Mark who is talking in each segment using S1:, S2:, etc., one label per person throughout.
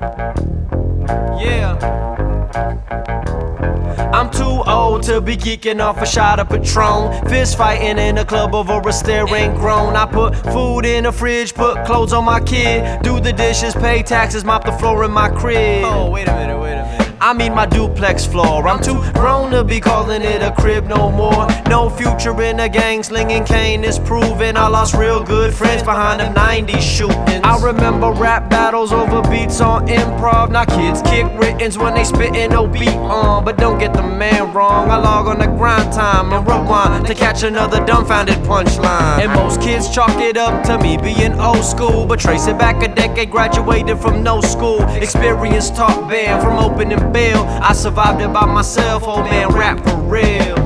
S1: Yeah. I'm too old to be geeking off a shot of Patron. Fist fighting in a club over a staring grown. I put food in the fridge, put clothes on my kid, do the dishes, pay taxes, mop the floor in my crib.
S2: Oh, wait a minute, wait a minute.
S1: I mean my duplex floor. I'm too grown to be calling it a crib no more. No future in a gang slinging cane is proven. I lost real good friends behind them 90s shootings. I remember rap battles over beats on improv. Now kids kick writtens when they spittin' no beat on. But don't get the man wrong. I log on the grind time and rewind to catch another dumbfounded punchline. And most kids chalk it up to me being old school. But trace it back a decade, graduated from no school. Experience taught band from opening bail. I survived it by myself, old man, rap for real.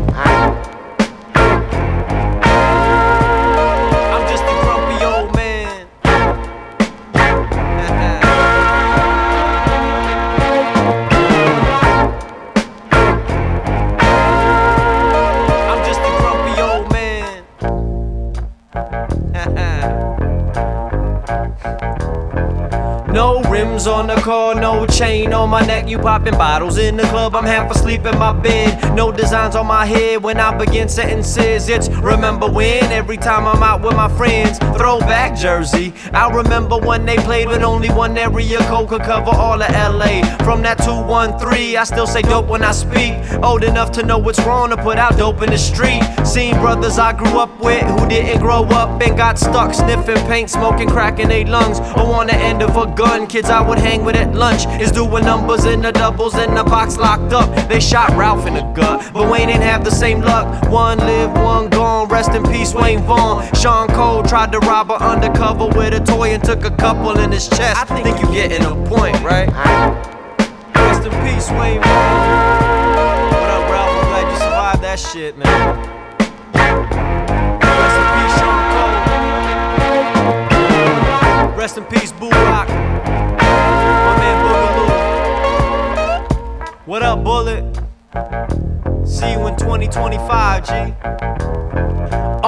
S1: No rims on the car, no chain on my neck. You popping bottles in the club. I'm half asleep in my bed. No designs on my head when I begin sentences. It's remember when every time I'm out with my friends. Throwback jersey. I remember when they played with only one area code could cover all of LA. From that 213, I still say dope when I speak. Old enough to know what's wrong to put out dope in the street. Seen brothers I grew up with who didn't grow up and got stuck sniffing paint, smoking crack in their lungs. Or on the end of a gun. Kids I would hang with at lunch is doing numbers in the doubles in the box locked up. They shot Ralph in the gut, but Wayne ain't have the same luck. One lived, one gone. Rest in peace, Wayne Vaughn. Sean Cole tried to rob her undercover with a toy and took a couple in his chest. I think you getting a point, right? Rest in peace, Wayne Vaughn. What up, Ralph? I'm glad you survived that shit, man. Rest in peace, Sean Cole. Rest in peace, Boo Bullet? See you in 2025, G.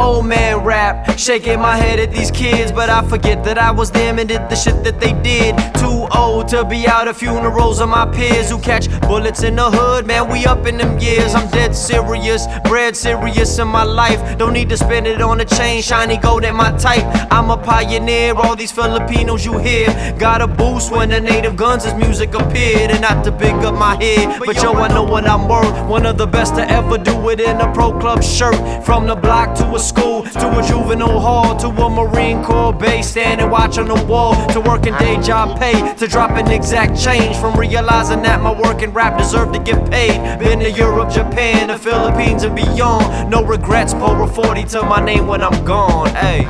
S1: Old man rap, shaking my head at these kids, but I forget that I was them and did the shit that they did. Too old to be out at funerals of my peers who catch bullets in the hood, man. We up in them years. I'm dead serious, bred serious in my life. Don't need to spend it on a chain, shiny gold at my type. I'm a pioneer, all these Filipinos you hear got a boost when the native guns' music appeared. And not to big up my head, but yo, I know what I'm worth. One of the best to ever do it in a pro club shirt. From the block to a school, to a juvenile hall, to a Marine Corps base, standing watch on the wall, to working day job pay, to dropping exact change. From realizing that my work and rap deserve to get paid. Been to Europe, Japan, the Philippines, and beyond. No regrets, pour a 40 to my name when I'm gone. Hey.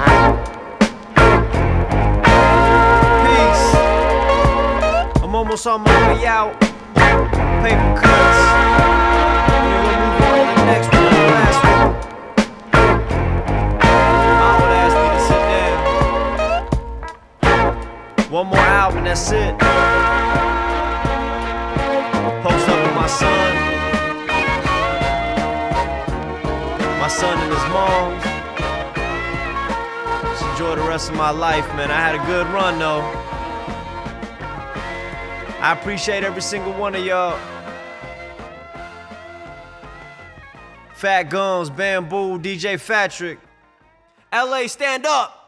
S1: Peace. I'm almost on my way out. Paper cuts. One more album, that's it. Post up with my son. My son and his moms. Just enjoy the rest of my life, man. I had a good run though. I appreciate every single one of y'all. Fat Gums, Bambu, DJ Fatrick. LA, stand up!